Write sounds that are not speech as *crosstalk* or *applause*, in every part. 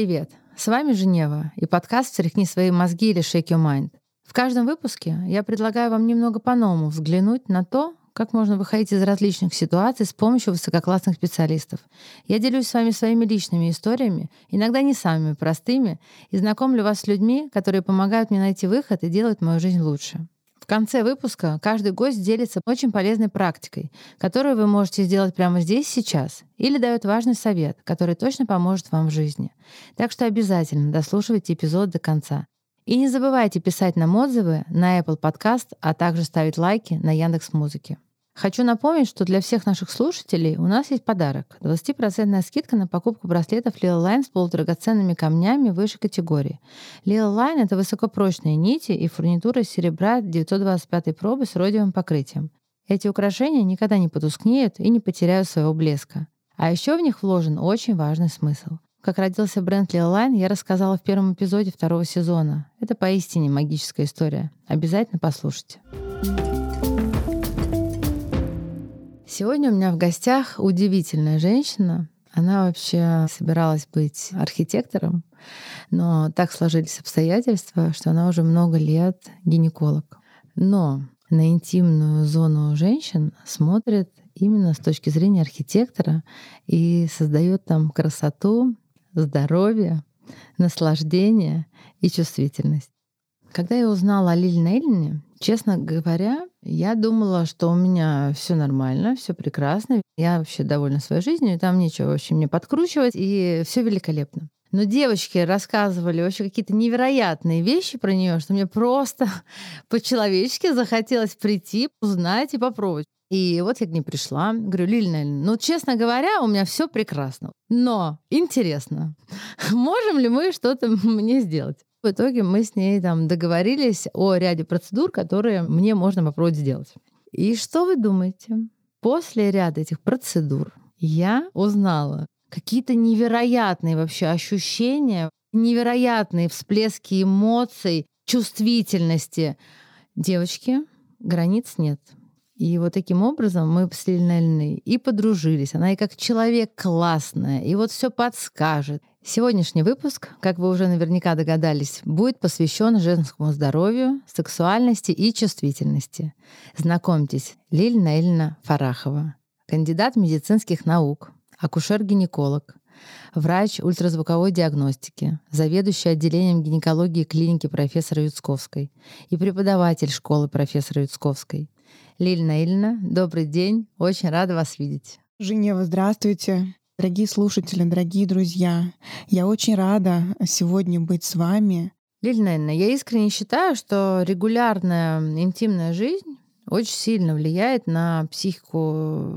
Привет! С вами Женева и подкаст «Встряхни свои мозги» или «Shake your mind». В каждом выпуске я предлагаю вам немного по-новому взглянуть на то, как можно выходить из различных ситуаций с помощью высококлассных специалистов. Я делюсь с вами своими личными историями, иногда не самыми простыми, и знакомлю вас с людьми, которые помогают мне найти выход и делают мою жизнь лучше. В конце выпуска каждый гость делится очень полезной практикой, которую вы можете сделать прямо здесь, сейчас, или дает важный совет, который точно поможет вам в жизни. Так что обязательно дослушивайте эпизод до конца. И не забывайте писать нам отзывы на Apple Podcast, а также ставить лайки на Яндекс Музыке. Хочу напомнить, что для всех наших слушателей у нас есть подарок. 20% скидка на покупку браслетов Lila Line с полудрагоценными камнями высшей категории. Lila Line — это высокопрочные нити и фурнитура из серебра 925 пробы с родиевым покрытием. Эти украшения никогда не потускнеют и не потеряют своего блеска. А еще в них вложен очень важный смысл. Как родился бренд Lila я рассказала в первом эпизоде второго сезона. Это поистине магическая история. Обязательно послушайте. Сегодня у меня в гостях удивительная женщина. Она вообще собиралась быть архитектором, но так сложились обстоятельства, что она уже много лет гинеколог. Но на интимную зону женщин смотрит именно с точки зрения архитектора и создает там красоту, здоровье, наслаждение и чувствительность. Когда я узнала о Лиле Нейлине, честно говоря, я думала, что у меня все нормально, все прекрасно. Я вообще довольна своей жизнью, там нечего вообще мне подкручивать, и все великолепно. Но девочки рассказывали вообще какие-то невероятные вещи про нее, что мне просто *laughs* по-человечески захотелось прийти, узнать и попробовать. И вот я к ней пришла, говорю, Лилина, ну, честно говоря, у меня все прекрасно. Но интересно, *laughs* можем ли мы что-то *laughs* мне сделать? В итоге мы с ней там договорились о ряде процедур, которые мне можно попробовать сделать. И что вы думаете? После ряда этих процедур я узнала какие-то невероятные вообще ощущения, невероятные всплески эмоций, чувствительности. Девочки, границ нет. И вот таким образом мы с Лильной и подружились. Она и как человек классная, и вот все подскажет. Сегодняшний выпуск, как вы уже наверняка догадались, будет посвящен женскому здоровью, сексуальности и чувствительности. Знакомьтесь, Лиль Наильна Фарахова, кандидат медицинских наук, акушер-гинеколог, врач ультразвуковой диагностики, заведующий отделением гинекологии клиники профессора Юцковской и преподаватель школы профессора Юцковской, Лиль Наильна, добрый день. Очень рада вас видеть. Женева, здравствуйте. Дорогие слушатели, дорогие друзья, я очень рада сегодня быть с вами. Лиль Наильна, я искренне считаю, что регулярная интимная жизнь очень сильно влияет на психику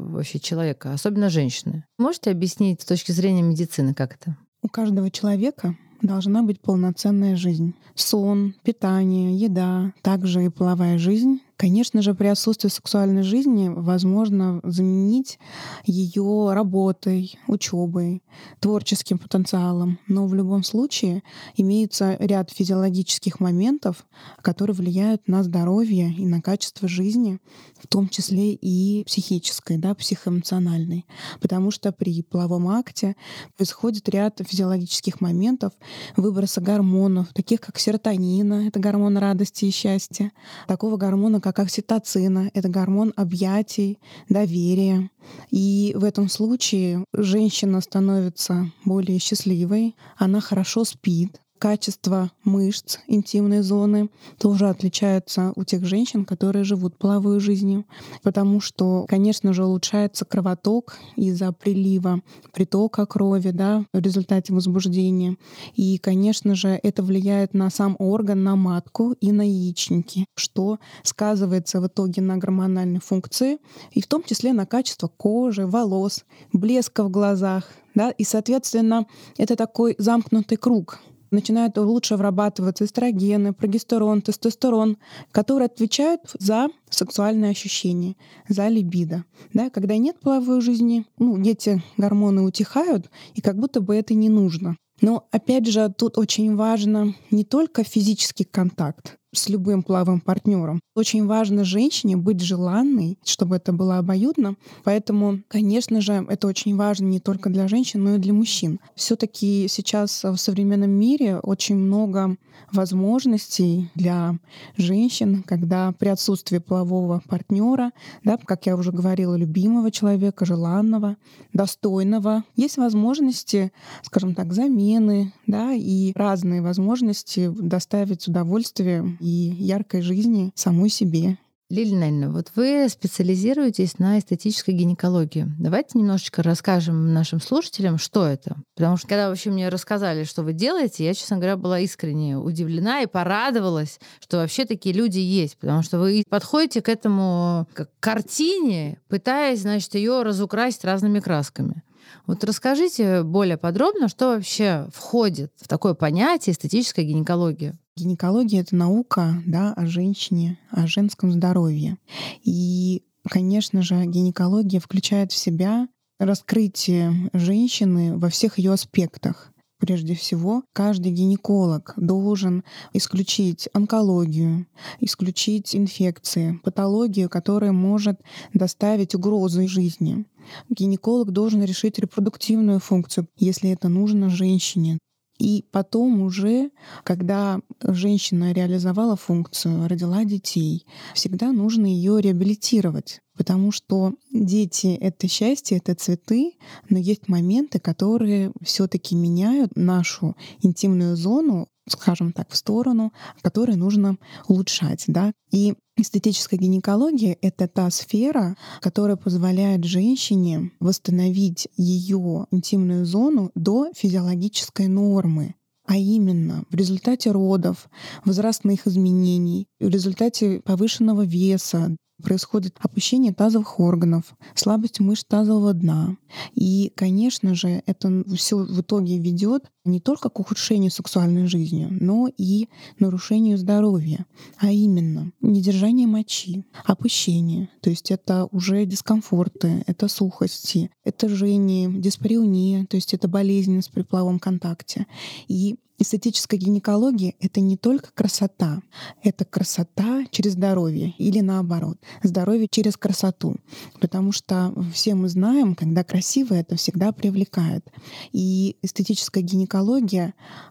вообще человека, особенно женщины. Можете объяснить с точки зрения медицины, как это? У каждого человека должна быть полноценная жизнь. Сон, питание, еда, также и половая жизнь Конечно же, при отсутствии сексуальной жизни возможно заменить ее работой, учебой, творческим потенциалом. Но в любом случае имеется ряд физиологических моментов, которые влияют на здоровье и на качество жизни, в том числе и психической, да, психоэмоциональной. Потому что при половом акте происходит ряд физиологических моментов выброса гормонов, таких как серотонина, это гормон радости и счастья, такого гормона, как окситоцина. Это гормон объятий, доверия. И в этом случае женщина становится более счастливой, она хорошо спит, качество мышц интимной зоны тоже отличается у тех женщин, которые живут половой жизнью, потому что, конечно же, улучшается кровоток из-за прилива притока крови да, в результате возбуждения. И, конечно же, это влияет на сам орган, на матку и на яичники, что сказывается в итоге на гормональной функции, и в том числе на качество кожи, волос, блеска в глазах. Да? И, соответственно, это такой замкнутый круг — начинают лучше вырабатываться эстрогены, прогестерон, тестостерон, которые отвечают за сексуальные ощущения, за либидо. Да, когда нет половой жизни, ну, эти гормоны утихают, и как будто бы это не нужно. Но опять же, тут очень важно не только физический контакт, с любым половым партнером. Очень важно женщине быть желанной, чтобы это было обоюдно. Поэтому, конечно же, это очень важно не только для женщин, но и для мужчин. Все-таки сейчас в современном мире очень много возможностей для женщин, когда при отсутствии полового партнера, да, как я уже говорила, любимого человека, желанного, достойного, есть возможности, скажем так, замены, да, и разные возможности доставить удовольствие и яркой жизни самой себе. Лилия Нальна, вот вы специализируетесь на эстетической гинекологии. Давайте немножечко расскажем нашим слушателям, что это. Потому что когда вообще мне рассказали, что вы делаете, я, честно говоря, была искренне удивлена и порадовалась, что вообще такие люди есть. Потому что вы подходите к этому как к картине, пытаясь, значит, ее разукрасить разными красками. Вот расскажите более подробно, что вообще входит в такое понятие эстетическая гинекология. Гинекология — это наука да, о женщине, о женском здоровье. И, конечно же, гинекология включает в себя раскрытие женщины во всех ее аспектах. Прежде всего, каждый гинеколог должен исключить онкологию, исключить инфекции, патологию, которая может доставить угрозу жизни. Гинеколог должен решить репродуктивную функцию, если это нужно женщине. И потом уже, когда женщина реализовала функцию, родила детей, всегда нужно ее реабилитировать. Потому что дети — это счастье, это цветы, но есть моменты, которые все таки меняют нашу интимную зону скажем так, в сторону, которые нужно улучшать. Да? И эстетическая гинекология — это та сфера, которая позволяет женщине восстановить ее интимную зону до физиологической нормы. А именно, в результате родов, возрастных изменений, в результате повышенного веса, происходит опущение тазовых органов, слабость мышц тазового дна. И, конечно же, это все в итоге ведет не только к ухудшению сексуальной жизни, но и нарушению здоровья, а именно недержание мочи, опущение, то есть это уже дискомфорты, это сухости, это жжение, диспариуния, то есть это болезненность при половом контакте. И Эстетическая гинекология — это не только красота, это красота через здоровье или наоборот, здоровье через красоту. Потому что все мы знаем, когда красиво, это всегда привлекает. И эстетическая гинекология,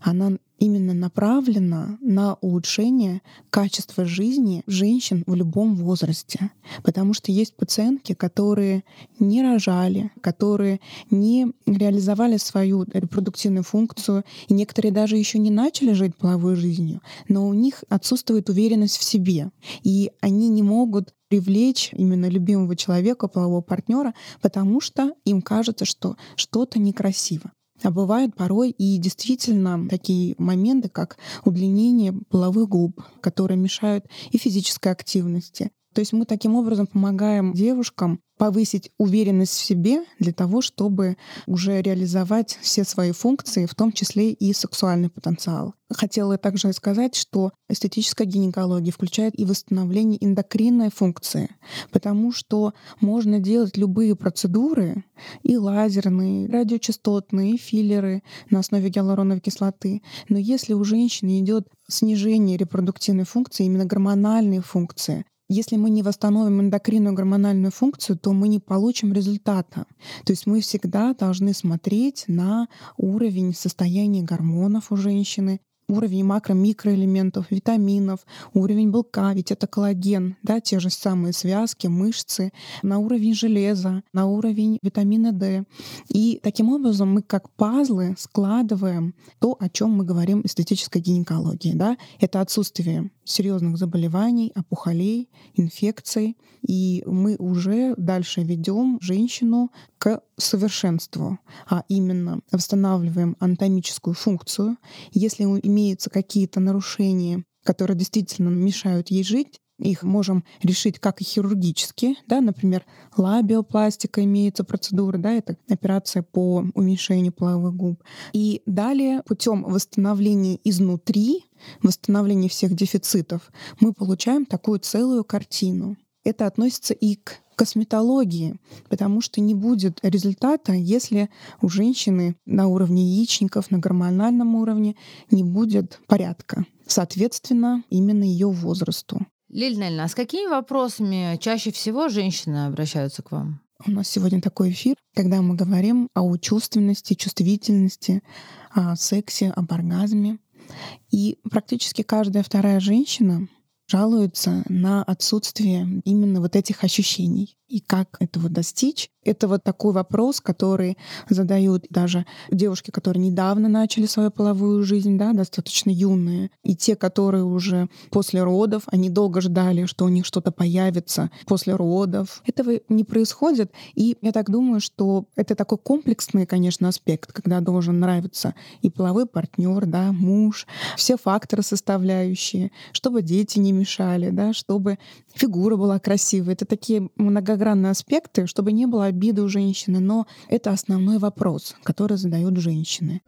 она именно направлена на улучшение качества жизни женщин в любом возрасте. Потому что есть пациентки, которые не рожали, которые не реализовали свою репродуктивную функцию, и некоторые даже еще не начали жить половой жизнью, но у них отсутствует уверенность в себе, и они не могут привлечь именно любимого человека, полового партнера, потому что им кажется, что что-то некрасиво. А бывают порой и действительно такие моменты, как удлинение половых губ, которые мешают и физической активности. То есть мы таким образом помогаем девушкам повысить уверенность в себе для того, чтобы уже реализовать все свои функции, в том числе и сексуальный потенциал. Хотела также сказать, что эстетическая гинекология включает и восстановление эндокринной функции, потому что можно делать любые процедуры, и лазерные, и радиочастотные, и филлеры на основе гиалуроновой кислоты. Но если у женщины идет снижение репродуктивной функции, именно гормональные функции, если мы не восстановим эндокринную гормональную функцию, то мы не получим результата. То есть мы всегда должны смотреть на уровень состояния гормонов у женщины, уровень макро-микроэлементов, витаминов, уровень белка, ведь это коллаген, да, те же самые связки, мышцы, на уровень железа, на уровень витамина D. И таким образом мы как пазлы складываем то, о чем мы говорим эстетической гинекологии. Да? Это отсутствие серьезных заболеваний, опухолей, инфекций. И мы уже дальше ведем женщину к совершенству, а именно восстанавливаем анатомическую функцию. Если имеются какие-то нарушения, которые действительно мешают ей жить, их можем решить как и хирургически, да, например, лабиопластика имеется процедура, да, это операция по уменьшению половых губ. И далее путем восстановления изнутри, восстановления всех дефицитов, мы получаем такую целую картину. Это относится и к косметологии, потому что не будет результата, если у женщины на уровне яичников, на гормональном уровне не будет порядка соответственно именно ее возрасту. Лиль Нельна, а с какими вопросами чаще всего женщины обращаются к вам? У нас сегодня такой эфир, когда мы говорим о чувственности, чувствительности, о сексе, об оргазме. И практически каждая вторая женщина жалуется на отсутствие именно вот этих ощущений. И как этого достичь? Это вот такой вопрос, который задают даже девушки, которые недавно начали свою половую жизнь, да, достаточно юные, и те, которые уже после родов, они долго ждали, что у них что-то появится после родов. Этого не происходит, и я так думаю, что это такой комплексный, конечно, аспект, когда должен нравиться и половой партнер, да, муж, все факторы составляющие, чтобы дети не мешали, да, чтобы фигура была красивой. Это такие многогранные аспекты, чтобы не было обиды у женщины, но это основной вопрос, который задают женщины.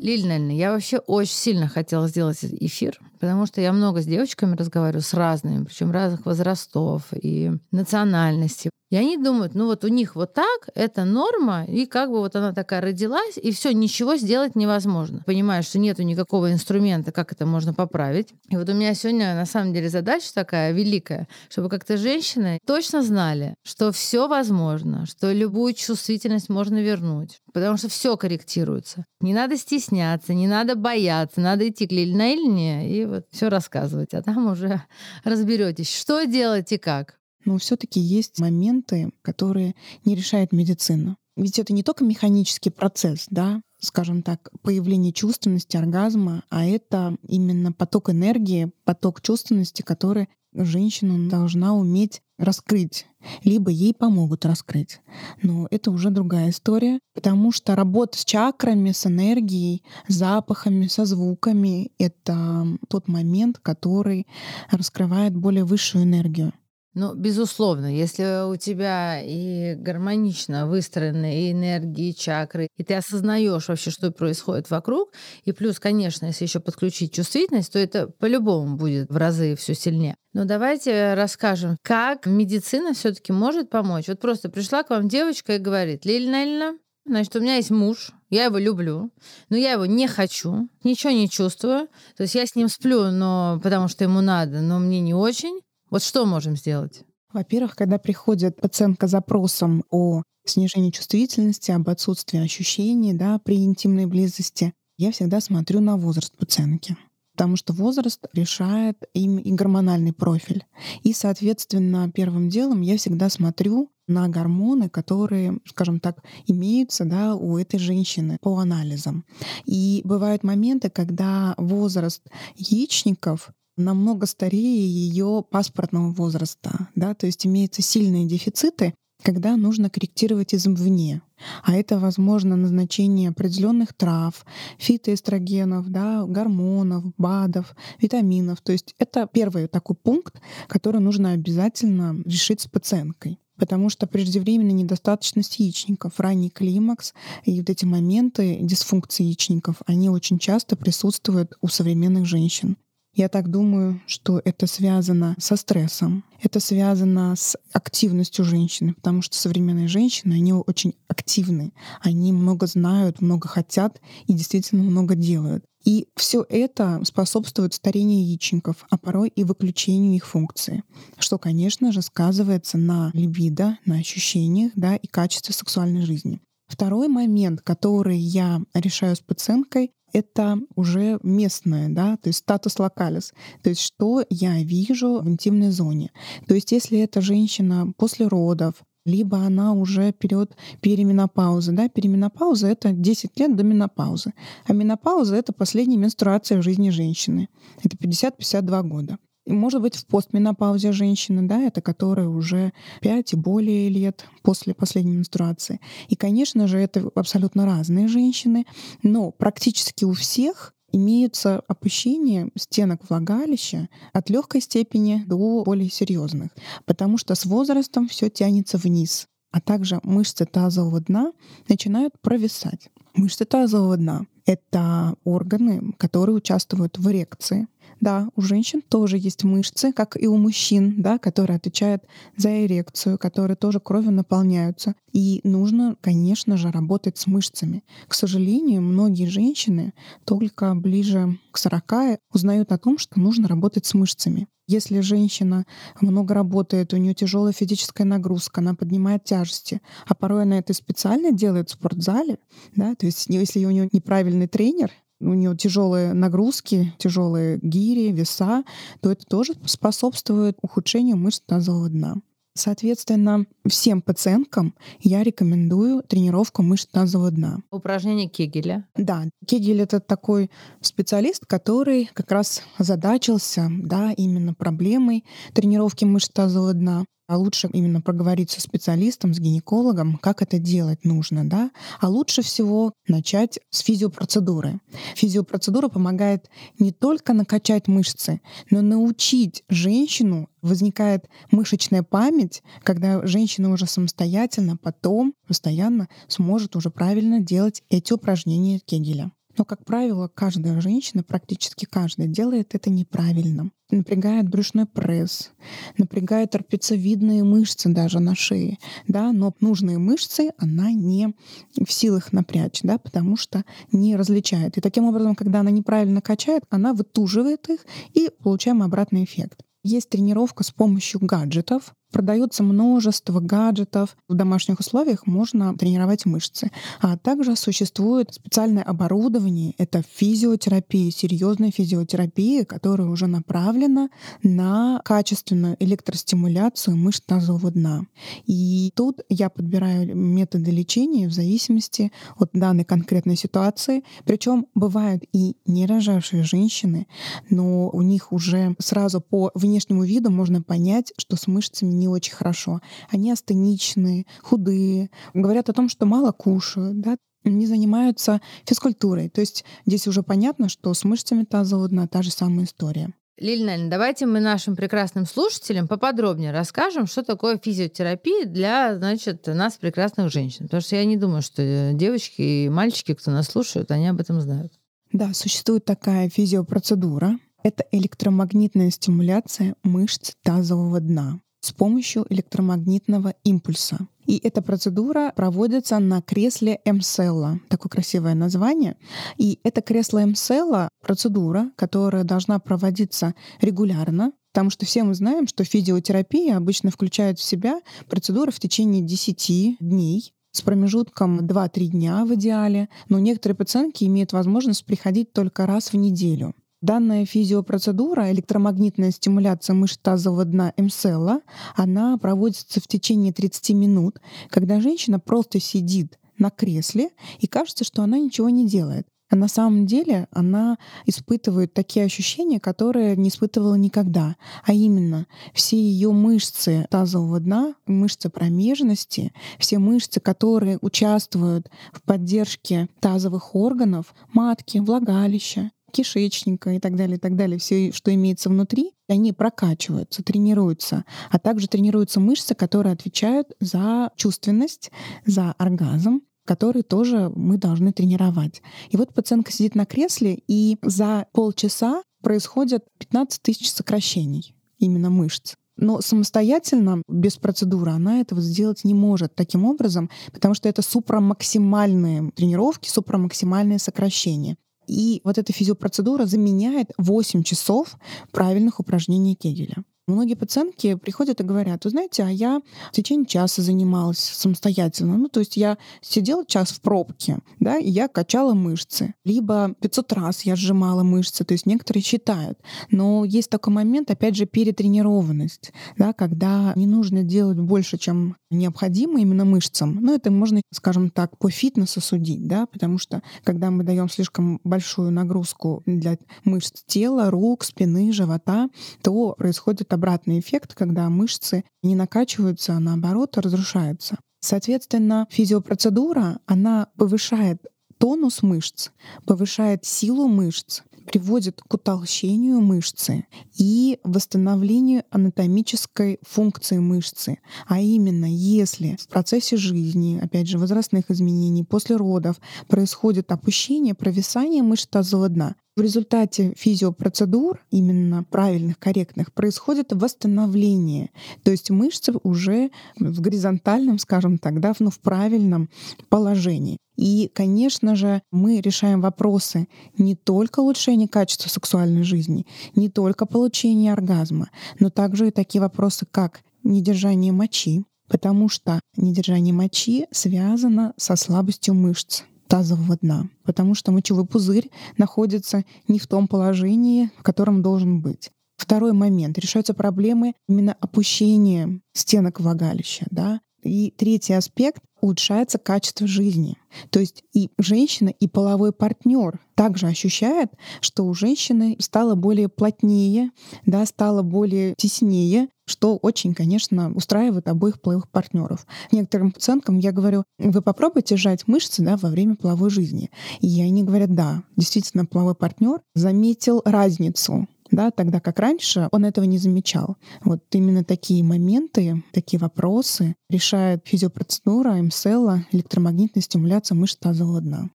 Лиль Нельна, я вообще очень сильно хотела сделать эфир, потому что я много с девочками разговариваю, с разными, причем разных возрастов и национальностей. И они думают, ну вот у них вот так, это норма, и как бы вот она такая родилась, и все, ничего сделать невозможно. Понимаешь, что нету никакого инструмента, как это можно поправить. И вот у меня сегодня на самом деле задача такая великая, чтобы как-то женщины точно знали, что все возможно, что любую чувствительность можно вернуть, потому что все корректируется. Не надо стесняться, не надо бояться, надо идти к Лиль на и вот все рассказывать, а там уже *laughs* разберетесь, что делать и как. Но все-таки есть моменты, которые не решает медицина. Ведь это не только механический процесс, да, скажем так, появление чувственности, оргазма, а это именно поток энергии, поток чувственности, который женщина должна уметь раскрыть, либо ей помогут раскрыть. Но это уже другая история, потому что работа с чакрами, с энергией, запахами, со звуками — это тот момент, который раскрывает более высшую энергию. Ну, безусловно, если у тебя и гармонично выстроены и энергии, и чакры, и ты осознаешь вообще, что происходит вокруг, и плюс, конечно, если еще подключить чувствительность, то это по-любому будет в разы все сильнее. Но давайте расскажем, как медицина все-таки может помочь. Вот просто пришла к вам девочка и говорит, Лилина Ильина, Значит, у меня есть муж, я его люблю, но я его не хочу, ничего не чувствую. То есть я с ним сплю, но потому что ему надо, но мне не очень. Вот что можем сделать? Во-первых, когда приходит пациентка с запросом о снижении чувствительности, об отсутствии ощущений да, при интимной близости, я всегда смотрю на возраст пациентки потому что возраст решает им и гормональный профиль. И, соответственно, первым делом я всегда смотрю на гормоны, которые, скажем так, имеются да, у этой женщины по анализам. И бывают моменты, когда возраст яичников намного старее ее паспортного возраста, да, то есть имеются сильные дефициты, когда нужно корректировать извне. А это, возможно, назначение определенных трав, фитоэстрогенов, да, гормонов, БАДов, витаминов. То есть это первый такой пункт, который нужно обязательно решить с пациенткой потому что преждевременная недостаточность яичников, ранний климакс и вот эти моменты дисфункции яичников, они очень часто присутствуют у современных женщин. Я так думаю, что это связано со стрессом, это связано с активностью женщины, потому что современные женщины, они очень активны, они много знают, много хотят и действительно много делают. И все это способствует старению яичников, а порой и выключению их функции, что, конечно же, сказывается на либидо, на ощущениях да, и качестве сексуальной жизни. Второй момент, который я решаю с пациенткой, это уже местное, да, то есть статус локалис, то есть что я вижу в интимной зоне. То есть если эта женщина после родов, либо она уже период переменопаузы. Да? Переменопауза — это 10 лет до менопаузы. А менопауза — это последняя менструация в жизни женщины. Это 50-52 года. Может быть в постменопаузе женщины, да, это которая уже 5 и более лет после последней менструации. И, конечно же, это абсолютно разные женщины, но практически у всех имеются опущения стенок влагалища от легкой степени до более серьезных, потому что с возрастом все тянется вниз, а также мышцы тазового дна начинают провисать. Мышцы тазового дна — это органы, которые участвуют в эрекции, Да, у женщин тоже есть мышцы, как и у мужчин, да, которые отвечают за эрекцию, которые тоже кровью наполняются. И нужно, конечно же, работать с мышцами. К сожалению, многие женщины только ближе к 40 узнают о том, что нужно работать с мышцами. Если женщина много работает, у нее тяжелая физическая нагрузка, она поднимает тяжести, а порой она это специально делает в спортзале, да, то есть если у нее неправильный тренер, у нее тяжелые нагрузки, тяжелые гири, веса, то это тоже способствует ухудшению мышц тазового дна. Соответственно, всем пациенткам я рекомендую тренировку мышц тазового дна. Упражнение Кегеля. Да, Кегель — это такой специалист, который как раз задачился да, именно проблемой тренировки мышц тазового дна а лучше именно проговорить со специалистом, с гинекологом, как это делать нужно, да. А лучше всего начать с физиопроцедуры. Физиопроцедура помогает не только накачать мышцы, но научить женщину возникает мышечная память, когда женщина уже самостоятельно потом постоянно сможет уже правильно делать эти упражнения Кегеля. Но, как правило, каждая женщина, практически каждая, делает это неправильно. Напрягает брюшной пресс, напрягает трапециевидные мышцы даже на шее, да, но нужные мышцы она не в силах напрячь, да, потому что не различает. И таким образом, когда она неправильно качает, она вытуживает их и получаем обратный эффект. Есть тренировка с помощью гаджетов, Продается множество гаджетов. В домашних условиях можно тренировать мышцы. А также существует специальное оборудование. Это физиотерапия, серьезная физиотерапия, которая уже направлена на качественную электростимуляцию мышц тазового дна. И тут я подбираю методы лечения в зависимости от данной конкретной ситуации. Причем бывают и не рожавшие женщины, но у них уже сразу по внешнему виду можно понять, что с мышцами не очень хорошо. Они астеничные, худые, говорят о том, что мало кушают, да, не занимаются физкультурой. То есть здесь уже понятно, что с мышцами тазового дна та же самая история. Лилия давайте мы нашим прекрасным слушателям поподробнее расскажем, что такое физиотерапия для, значит, нас, прекрасных женщин. Потому что я не думаю, что девочки и мальчики, кто нас слушают, они об этом знают. Да, существует такая физиопроцедура. Это электромагнитная стимуляция мышц тазового дна с помощью электромагнитного импульса. И эта процедура проводится на кресле МСЛа. Такое красивое название. И это кресло МСЛа — процедура, которая должна проводиться регулярно, Потому что все мы знаем, что физиотерапия обычно включает в себя процедуры в течение 10 дней, с промежутком 2-3 дня в идеале, но некоторые пациентки имеют возможность приходить только раз в неделю. Данная физиопроцедура, электромагнитная стимуляция мышц тазового дна МСЛа, она проводится в течение 30 минут, когда женщина просто сидит на кресле и кажется, что она ничего не делает. А на самом деле она испытывает такие ощущения, которые не испытывала никогда. А именно, все ее мышцы тазового дна, мышцы промежности, все мышцы, которые участвуют в поддержке тазовых органов, матки, влагалища, кишечника и так далее, и так далее, все, что имеется внутри, они прокачиваются, тренируются, а также тренируются мышцы, которые отвечают за чувственность, за оргазм, который тоже мы должны тренировать. И вот пациентка сидит на кресле, и за полчаса происходят 15 тысяч сокращений именно мышц. Но самостоятельно, без процедуры, она этого сделать не может таким образом, потому что это супрамаксимальные тренировки, супрамаксимальные сокращения. И вот эта физиопроцедура заменяет 8 часов правильных упражнений Кегеля. Многие пациентки приходят и говорят, вы знаете, а я в течение часа занималась самостоятельно. Ну, то есть я сидела час в пробке, да, и я качала мышцы. Либо 500 раз я сжимала мышцы, то есть некоторые считают. Но есть такой момент, опять же, перетренированность, да, когда не нужно делать больше, чем необходимо именно мышцам. Ну, это можно, скажем так, по фитнесу судить, да, потому что когда мы даем слишком большую нагрузку для мышц тела, рук, спины, живота, то происходит обратный эффект, когда мышцы не накачиваются, а наоборот разрушаются. Соответственно, физиопроцедура, она повышает тонус мышц, повышает силу мышц приводит к утолщению мышцы и восстановлению анатомической функции мышцы. А именно, если в процессе жизни, опять же, возрастных изменений, после родов происходит опущение, провисание мышц тазового дна, в результате физиопроцедур, именно правильных, корректных, происходит восстановление. То есть мышцы уже в горизонтальном, скажем так, да, ну, в правильном положении. И, конечно же, мы решаем вопросы не только улучшения качества сексуальной жизни, не только получения оргазма, но также и такие вопросы, как недержание мочи, потому что недержание мочи связано со слабостью мышц тазового дна, потому что мочевой пузырь находится не в том положении, в котором должен быть. Второй момент. Решаются проблемы именно опущения стенок влагалища. Да? И третий аспект улучшается качество жизни. То есть и женщина, и половой партнер также ощущает, что у женщины стало более плотнее, да, стало более теснее, что очень, конечно, устраивает обоих половых партнеров. Некоторым пациенткам я говорю, вы попробуйте сжать мышцы да, во время половой жизни. И они говорят, да, действительно, половой партнер заметил разницу да, тогда как раньше он этого не замечал. Вот именно такие моменты, такие вопросы решает физиопроцедура МСЛ, электромагнитная стимуляция мышц тазового дна.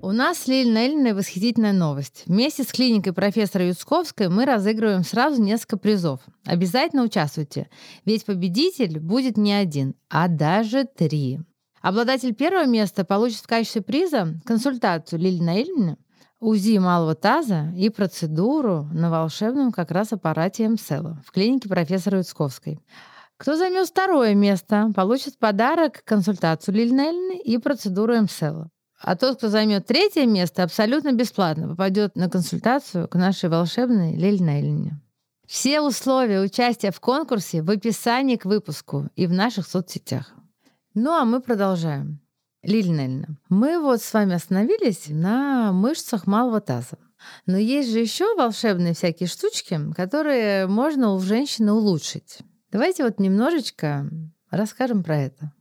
У нас с Лилией Наильной восхитительная новость. Вместе с клиникой профессора Юцковской мы разыгрываем сразу несколько призов. Обязательно участвуйте, ведь победитель будет не один, а даже три. Обладатель первого места получит в качестве приза консультацию Лили Наильны УЗИ малого таза и процедуру на волшебном как раз аппарате МСЭЛа в клинике профессора Юцковской. Кто займет второе место, получит подарок консультацию Лильнельны и процедуру МСЭЛа. А тот, кто займет третье место, абсолютно бесплатно попадет на консультацию к нашей волшебной Лильнельне. Все условия участия в конкурсе в описании к выпуску и в наших соцсетях. Ну а мы продолжаем. Лилия мы вот с вами остановились на мышцах малого таза. Но есть же еще волшебные всякие штучки, которые можно у женщины улучшить. Давайте вот немножечко расскажем про это.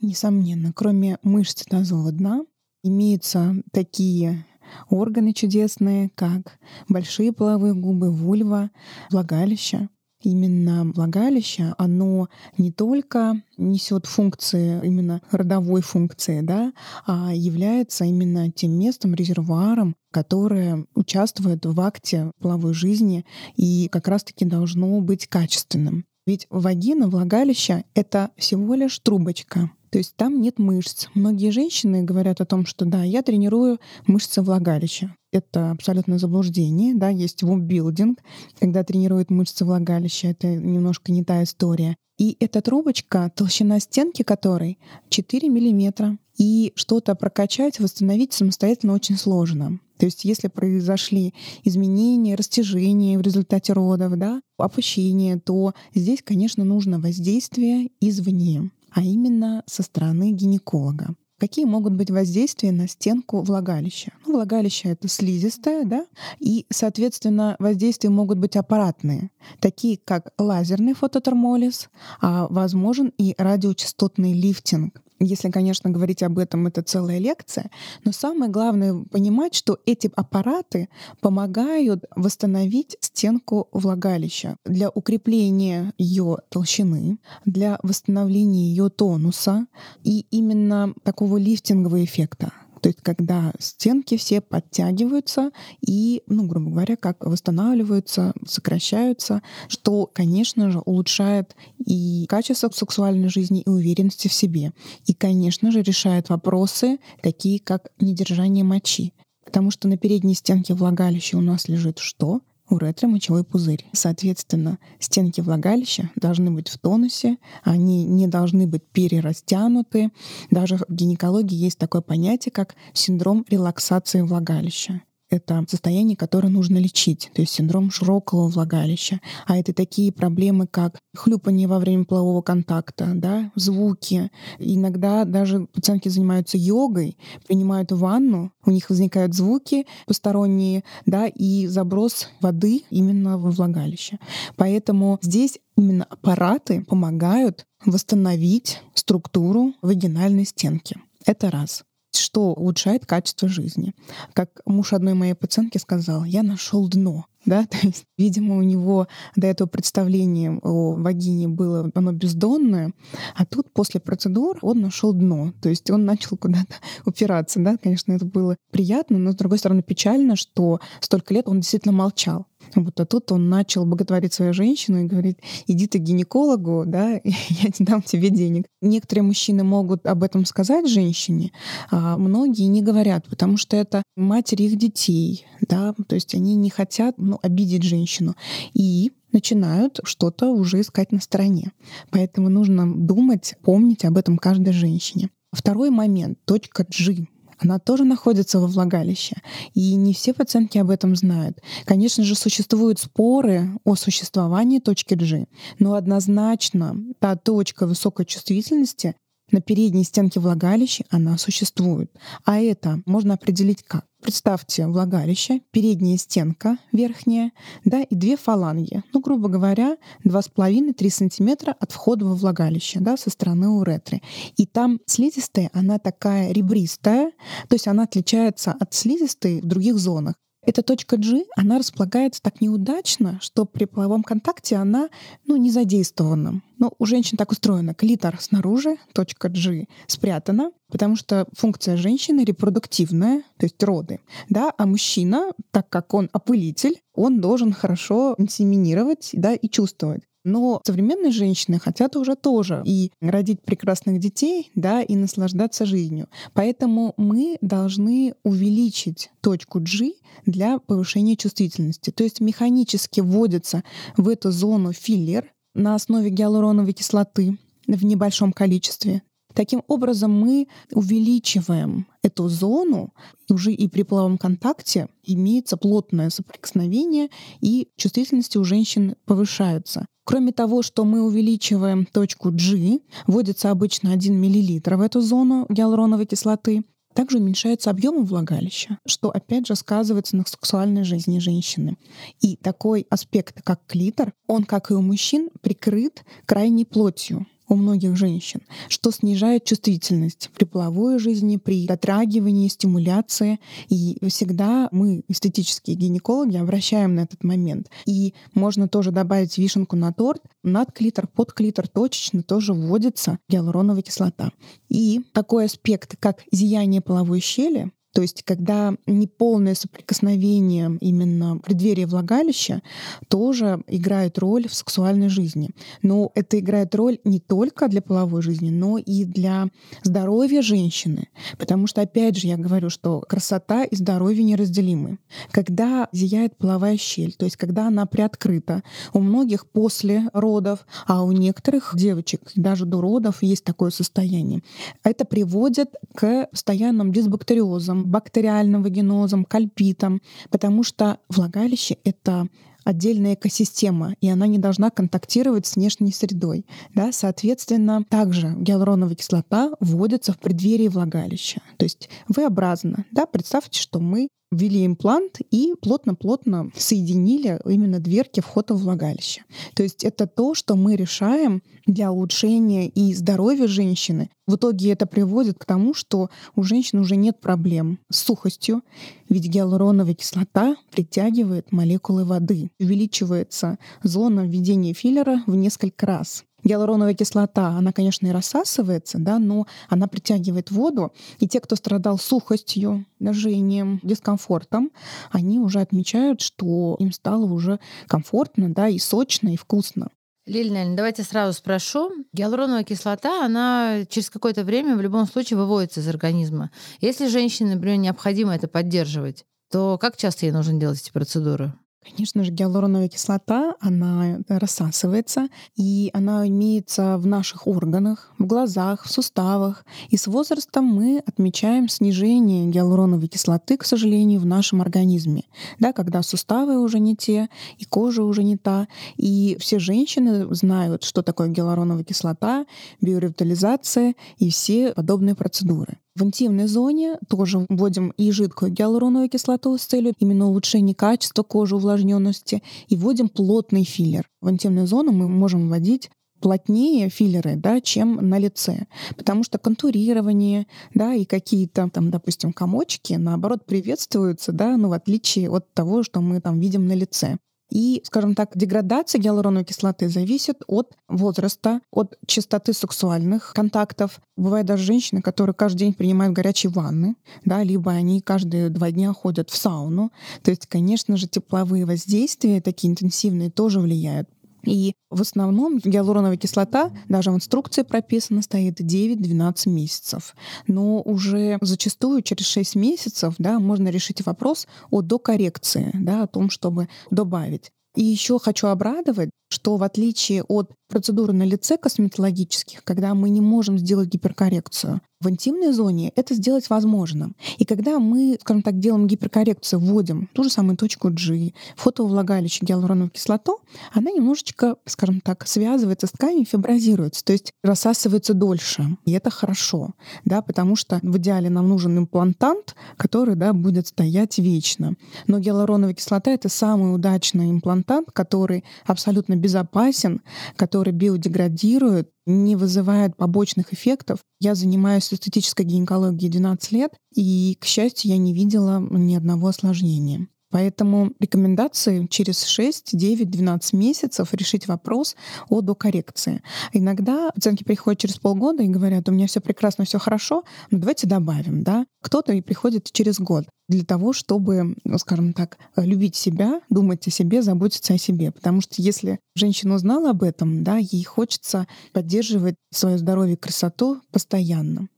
Несомненно, кроме мышц тазового дна, имеются такие органы чудесные, как большие половые губы, вульва, влагалище именно влагалище, оно не только несет функции, именно родовой функции, да, а является именно тем местом, резервуаром, которое участвует в акте половой жизни и как раз-таки должно быть качественным. Ведь вагина, влагалище — это всего лишь трубочка, то есть там нет мышц. Многие женщины говорят о том, что да, я тренирую мышцы влагалища. Это абсолютно заблуждение. Да, есть вумбилдинг, когда тренируют мышцы влагалища. Это немножко не та история. И эта трубочка, толщина стенки которой 4 миллиметра. И что-то прокачать, восстановить самостоятельно очень сложно. То есть если произошли изменения, растяжения в результате родов, да, опущение, то здесь, конечно, нужно воздействие извне а именно со стороны гинеколога. Какие могут быть воздействия на стенку влагалища? Ну, влагалище — это слизистое, да, и, соответственно, воздействия могут быть аппаратные, такие как лазерный фототермолиз, а возможен и радиочастотный лифтинг если, конечно, говорить об этом, это целая лекция. Но самое главное понимать, что эти аппараты помогают восстановить стенку влагалища для укрепления ее толщины, для восстановления ее тонуса и именно такого лифтингового эффекта. То есть когда стенки все подтягиваются и, ну, грубо говоря, как восстанавливаются, сокращаются, что, конечно же, улучшает и качество сексуальной жизни, и уверенности в себе. И, конечно же, решает вопросы, такие как недержание мочи. Потому что на передней стенке влагалища у нас лежит что? Уретра мочевой пузырь. Соответственно, стенки влагалища должны быть в тонусе, они не должны быть перерастянуты. Даже в гинекологии есть такое понятие, как синдром релаксации влагалища это состояние, которое нужно лечить, то есть синдром широкого влагалища. А это такие проблемы, как хлюпание во время полового контакта, да, звуки. Иногда даже пациентки занимаются йогой, принимают ванну, у них возникают звуки посторонние, да, и заброс воды именно во влагалище. Поэтому здесь именно аппараты помогают восстановить структуру вагинальной стенки. Это раз. Что улучшает качество жизни. Как муж одной моей пациентки сказал, я нашел дно. Да, *laughs* то есть, видимо, у него до этого представление о вагине было оно бездонное, а тут после процедур он нашел дно. То есть он начал куда-то *laughs* упираться. Да? Конечно, это было приятно, но, с другой стороны, печально, что столько лет он действительно молчал. Вот, а тут он начал боготворить свою женщину и говорит, иди ты к гинекологу, да, *laughs* я не дам тебе денег. Некоторые мужчины могут об этом сказать женщине, а многие не говорят, потому что это матери их детей, да, то есть они не хотят ну, обидеть женщину. И начинают что-то уже искать на стороне. Поэтому нужно думать, помнить об этом каждой женщине. Второй момент, точка G она тоже находится во влагалище. И не все пациентки об этом знают. Конечно же, существуют споры о существовании точки G, но однозначно та точка высокой чувствительности на передней стенке влагалища она существует. А это можно определить как? Представьте влагалище, передняя стенка верхняя, да, и две фаланги. Ну, грубо говоря, 2,5-3 сантиметра от входа во влагалище, да, со стороны уретры. И там слизистая, она такая ребристая, то есть она отличается от слизистой в других зонах. Эта точка G, она располагается так неудачно, что при половом контакте она ну, не задействована. Но у женщин так устроено. Клитор снаружи, точка G спрятана, потому что функция женщины репродуктивная, то есть роды. Да? А мужчина, так как он опылитель, он должен хорошо инсеминировать да, и чувствовать. Но современные женщины хотят уже тоже и родить прекрасных детей, да, и наслаждаться жизнью. Поэтому мы должны увеличить точку G для повышения чувствительности. То есть механически вводится в эту зону филлер на основе гиалуроновой кислоты в небольшом количестве. Таким образом, мы увеличиваем эту зону, уже и при половом контакте имеется плотное соприкосновение, и чувствительности у женщин повышаются. Кроме того, что мы увеличиваем точку G, вводится обычно 1 мл в эту зону гиалуроновой кислоты, также уменьшается объем влагалища, что опять же сказывается на сексуальной жизни женщины. И такой аспект, как клитор, он, как и у мужчин, прикрыт крайней плотью у многих женщин, что снижает чувствительность при половой жизни, при дотрагивании, стимуляции. И всегда мы, эстетические гинекологи, обращаем на этот момент. И можно тоже добавить вишенку на торт. Над клитор, под клитор точечно тоже вводится гиалуроновая кислота. И такой аспект, как зияние половой щели, то есть, когда неполное соприкосновение именно преддверия влагалища тоже играет роль в сексуальной жизни. Но это играет роль не только для половой жизни, но и для здоровья женщины. Потому что, опять же, я говорю, что красота и здоровье неразделимы. Когда зияет половая щель, то есть когда она приоткрыта, у многих после родов, а у некоторых девочек даже до родов есть такое состояние, это приводит к постоянным дисбактериозам, бактериальным вагинозом, кальпитом, потому что влагалище — это отдельная экосистема, и она не должна контактировать с внешней средой. Да? Соответственно, также гиалуроновая кислота вводится в преддверии влагалища. То есть V-образно. Да? Представьте, что мы ввели имплант и плотно-плотно соединили именно дверки входа в влагалище. То есть это то, что мы решаем для улучшения и здоровья женщины. В итоге это приводит к тому, что у женщины уже нет проблем с сухостью, ведь гиалуроновая кислота притягивает молекулы воды. Увеличивается зона введения филлера в несколько раз. Гиалуроновая кислота, она, конечно, и рассасывается, да, но она притягивает воду. И те, кто страдал сухостью, жжением, дискомфортом, они уже отмечают, что им стало уже комфортно, да, и сочно, и вкусно. Лилия давайте сразу спрошу. Гиалуроновая кислота, она через какое-то время в любом случае выводится из организма. Если женщине, например, необходимо это поддерживать, то как часто ей нужно делать эти процедуры? Конечно же, гиалуроновая кислота, она рассасывается, и она имеется в наших органах, в глазах, в суставах. И с возрастом мы отмечаем снижение гиалуроновой кислоты, к сожалению, в нашем организме. Да, когда суставы уже не те, и кожа уже не та. И все женщины знают, что такое гиалуроновая кислота, биоревитализация и все подобные процедуры. В интимной зоне тоже вводим и жидкую гиалуроновую кислоту с целью именно улучшения качества кожи, увлажненности, и вводим плотный филлер. В интимную зону мы можем вводить плотнее филлеры, да, чем на лице. Потому что контурирование, да, и какие-то там, допустим, комочки, наоборот, приветствуются, да, ну, в отличие от того, что мы там видим на лице. И, скажем так, деградация гиалуроновой кислоты зависит от возраста, от частоты сексуальных контактов. Бывают даже женщины, которые каждый день принимают горячие ванны, да, либо они каждые два дня ходят в сауну. То есть, конечно же, тепловые воздействия такие интенсивные тоже влияют. И в основном гиалуроновая кислота, даже в инструкции прописано, стоит 9-12 месяцев. Но уже зачастую через 6 месяцев да, можно решить вопрос о докоррекции, да, о том, чтобы добавить. И еще хочу обрадовать, что в отличие от процедуры на лице косметологических, когда мы не можем сделать гиперкоррекцию, в интимной зоне это сделать возможно. И когда мы, скажем так, делаем гиперкоррекцию, вводим ту же самую точку G, фотовлагалище гиалуроновую кислоту, она немножечко, скажем так, связывается с тканью, фиброзируется, то есть рассасывается дольше. И это хорошо, да, потому что в идеале нам нужен имплантант, который да, будет стоять вечно. Но гиалуроновая кислота — это самый удачный имплантант, который абсолютно безопасен, который биодеградирует, не вызывает побочных эффектов. Я занимаюсь эстетической гинекологией 12 лет, и, к счастью, я не видела ни одного осложнения. Поэтому рекомендации через 6, 9, 12 месяцев решить вопрос о докоррекции. Иногда пациентки приходят через полгода и говорят, у меня все прекрасно, все хорошо, но давайте добавим. Да? Кто-то и приходит через год для того, чтобы, ну, скажем так, любить себя, думать о себе, заботиться о себе. Потому что если женщина узнала об этом, да, ей хочется поддерживать свое здоровье и красоту постоянно.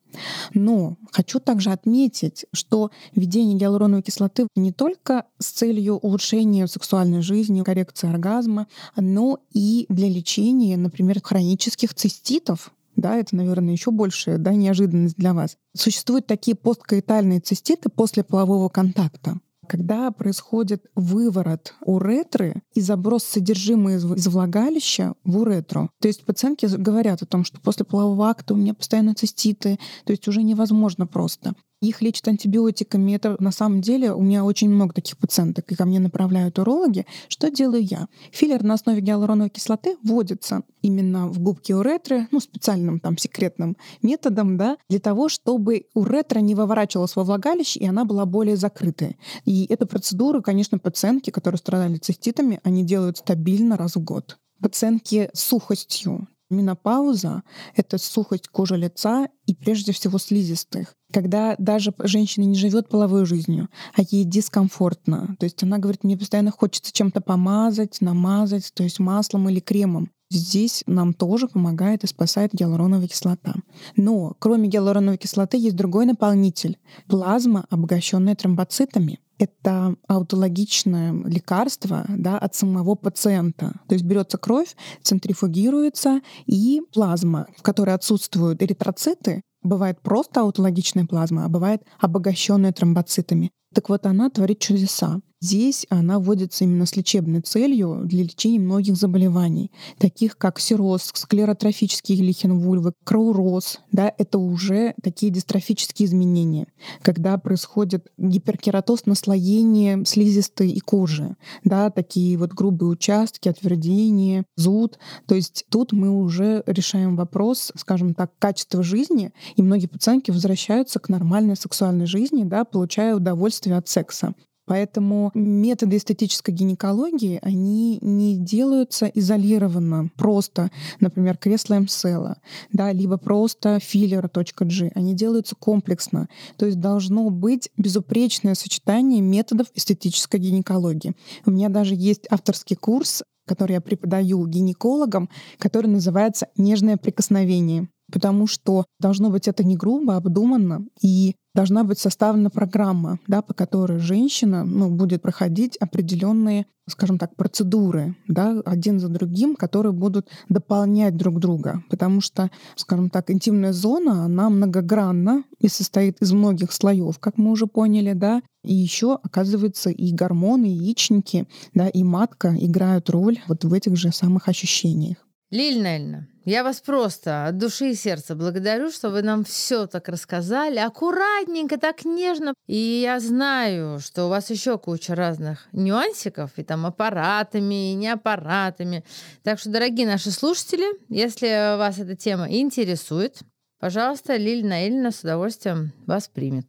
Но хочу также отметить, что введение гиалуроновой кислоты не только с целью улучшения сексуальной жизни, коррекции оргазма, но и для лечения, например, хронических циститов, да, это, наверное, еще большая да, неожиданность для вас. Существуют такие посткаитальные циститы после полового контакта когда происходит выворот уретры и заброс содержимого из влагалища в уретру. То есть пациентки говорят о том, что после полового акта у меня постоянно циститы, то есть уже невозможно просто их лечат антибиотиками. Это на самом деле у меня очень много таких пациенток, и ко мне направляют урологи. Что делаю я? Филлер на основе гиалуроновой кислоты вводится именно в губки уретры, ну, специальным там секретным методом, да, для того, чтобы уретра не выворачивалась во влагалище, и она была более закрытой. И эту процедуру, конечно, пациентки, которые страдали циститами, они делают стабильно раз в год пациентки с сухостью, Менопауза — это сухость кожи лица и прежде всего слизистых. Когда даже женщина не живет половой жизнью, а ей дискомфортно. То есть она говорит, мне постоянно хочется чем-то помазать, намазать, то есть маслом или кремом. Здесь нам тоже помогает и спасает гиалуроновая кислота. Но кроме гиалуроновой кислоты есть другой наполнитель — плазма, обогащенная тромбоцитами это аутологичное лекарство да, от самого пациента. То есть берется кровь, центрифугируется, и плазма, в которой отсутствуют эритроциты, бывает просто аутологичная плазма, а бывает обогащенная тромбоцитами. Так вот, она творит чудеса. Здесь она вводится именно с лечебной целью для лечения многих заболеваний, таких как сироз, склеротрофический лихенвульвы, кроуроз. Да, это уже такие дистрофические изменения, когда происходит гиперкератоз наслоение слизистой и кожи, да, такие вот грубые участки, отвердение, зуд. То есть тут мы уже решаем вопрос, скажем так, качества жизни, и многие пациентки возвращаются к нормальной сексуальной жизни, да, получая удовольствие от секса. Поэтому методы эстетической гинекологии, они не делаются изолированно, просто, например, кресло МСЛа, да, либо просто филлера .g. Они делаются комплексно. То есть должно быть безупречное сочетание методов эстетической гинекологии. У меня даже есть авторский курс который я преподаю гинекологам, который называется «Нежное прикосновение» потому что должно быть это не грубо, а обдуманно, и должна быть составлена программа, да, по которой женщина ну, будет проходить определенные, скажем так, процедуры, да, один за другим, которые будут дополнять друг друга. Потому что, скажем так, интимная зона, она многогранна и состоит из многих слоев, как мы уже поняли, да, и еще, оказывается, и гормоны, и яичники, да, и матка играют роль вот в этих же самых ощущениях. Лиль Нельна, Я вас просто от души и сердца благодарю, что вы нам все так рассказали, аккуратненько, так нежно. И я знаю, что у вас еще куча разных нюансиков, и там аппаратами, и не аппаратами. Так что, дорогие наши слушатели, если вас эта тема интересует, пожалуйста, Лилина Наильна с удовольствием вас примет.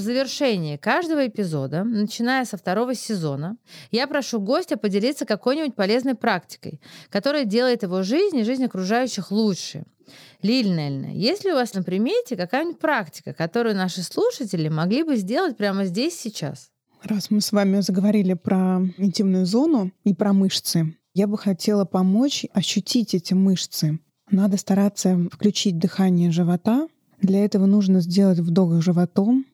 В завершении каждого эпизода, начиная со второго сезона, я прошу гостя поделиться какой-нибудь полезной практикой, которая делает его жизнь и жизнь окружающих лучше. Лиль Нельна, есть ли у вас на примете какая-нибудь практика, которую наши слушатели могли бы сделать прямо здесь сейчас? Раз мы с вами заговорили про интимную зону и про мышцы, я бы хотела помочь ощутить эти мышцы. Надо стараться включить дыхание живота. Для этого нужно сделать вдох животом,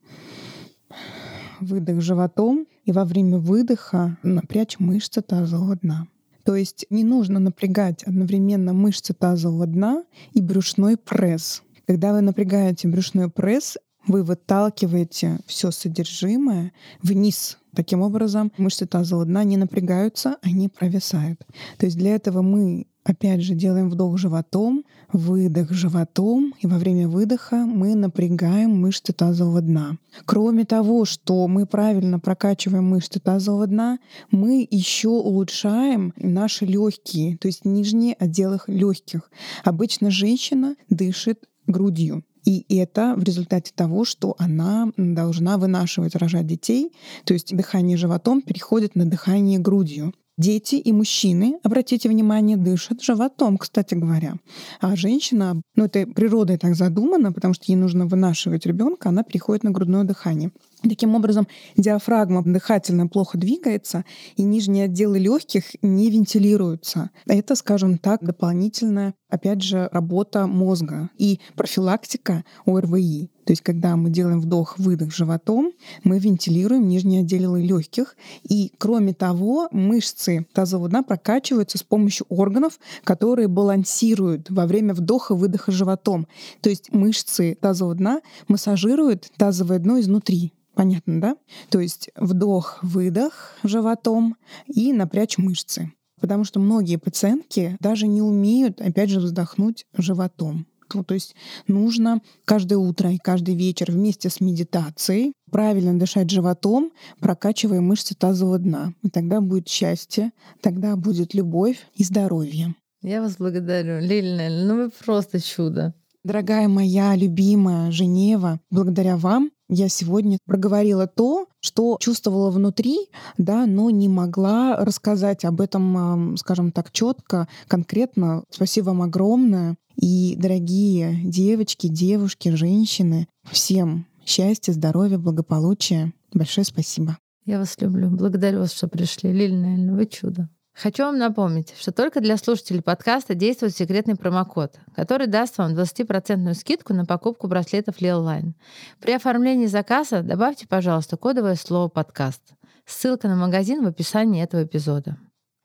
выдох животом и во время выдоха напрячь мышцы тазового дна. То есть не нужно напрягать одновременно мышцы тазового дна и брюшной пресс. Когда вы напрягаете брюшной пресс, вы выталкиваете все содержимое вниз. Таким образом, мышцы тазового дна не напрягаются, они провисают. То есть для этого мы Опять же, делаем вдох животом, выдох животом, и во время выдоха мы напрягаем мышцы тазового дна. Кроме того, что мы правильно прокачиваем мышцы тазового дна, мы еще улучшаем наши легкие, то есть нижние отделы легких. Обычно женщина дышит грудью. И это в результате того, что она должна вынашивать, рожать детей. То есть дыхание животом переходит на дыхание грудью. Дети и мужчины, обратите внимание, дышат животом, кстати говоря. А женщина, ну это природой так задумано, потому что ей нужно вынашивать ребенка, она переходит на грудное дыхание. Таким образом, диафрагма дыхательно плохо двигается, и нижние отделы легких не вентилируются. Это, скажем так, дополнительная, опять же, работа мозга и профилактика ОРВИ. То есть, когда мы делаем вдох-выдох животом, мы вентилируем нижние отделы легких. И, кроме того, мышцы тазового дна прокачиваются с помощью органов, которые балансируют во время вдоха-выдоха животом. То есть мышцы тазового дна массажируют тазовое дно изнутри. Понятно, да? То есть вдох-выдох животом и напрячь мышцы. Потому что многие пациентки даже не умеют, опять же, вздохнуть животом. Ну, то есть нужно каждое утро и каждый вечер вместе с медитацией правильно дышать животом, прокачивая мышцы тазового дна. И тогда будет счастье, тогда будет любовь и здоровье. Я вас благодарю, Лилия, ну вы просто чудо. Дорогая моя любимая Женева, благодаря вам я сегодня проговорила то, что чувствовала внутри, да, но не могла рассказать об этом, скажем так, четко, конкретно. Спасибо вам огромное. И, дорогие девочки, девушки, женщины, всем счастья, здоровья, благополучия. Большое спасибо. Я вас люблю. Благодарю вас, что пришли. Лилия, вы чудо. Хочу вам напомнить, что только для слушателей подкаста действует секретный промокод, который даст вам 20% скидку на покупку браслетов Lil При оформлении заказа добавьте, пожалуйста, кодовое слово «подкаст». Ссылка на магазин в описании этого эпизода.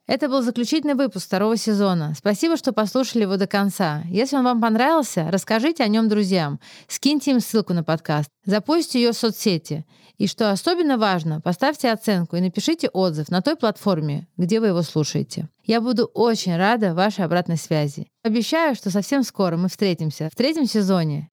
Это был заключительный выпуск второго сезона. Спасибо, что послушали его до конца. Если он вам понравился, расскажите о нем друзьям. Скиньте им ссылку на подкаст. Запустите ее в соцсети. И что особенно важно, поставьте оценку и напишите отзыв на той платформе, где вы его слушаете. Я буду очень рада вашей обратной связи. Обещаю, что совсем скоро мы встретимся в третьем сезоне.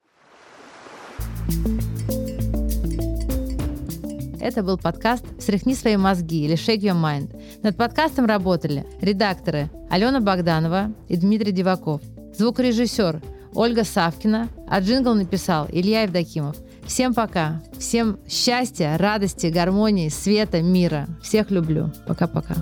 Это был подкаст «Встряхни свои мозги» или «Shake your mind». Над подкастом работали редакторы Алена Богданова и Дмитрий Диваков, звукорежиссер Ольга Савкина, а джингл написал Илья Евдокимов. Всем пока. Всем счастья, радости, гармонии, света, мира. Всех люблю. Пока-пока.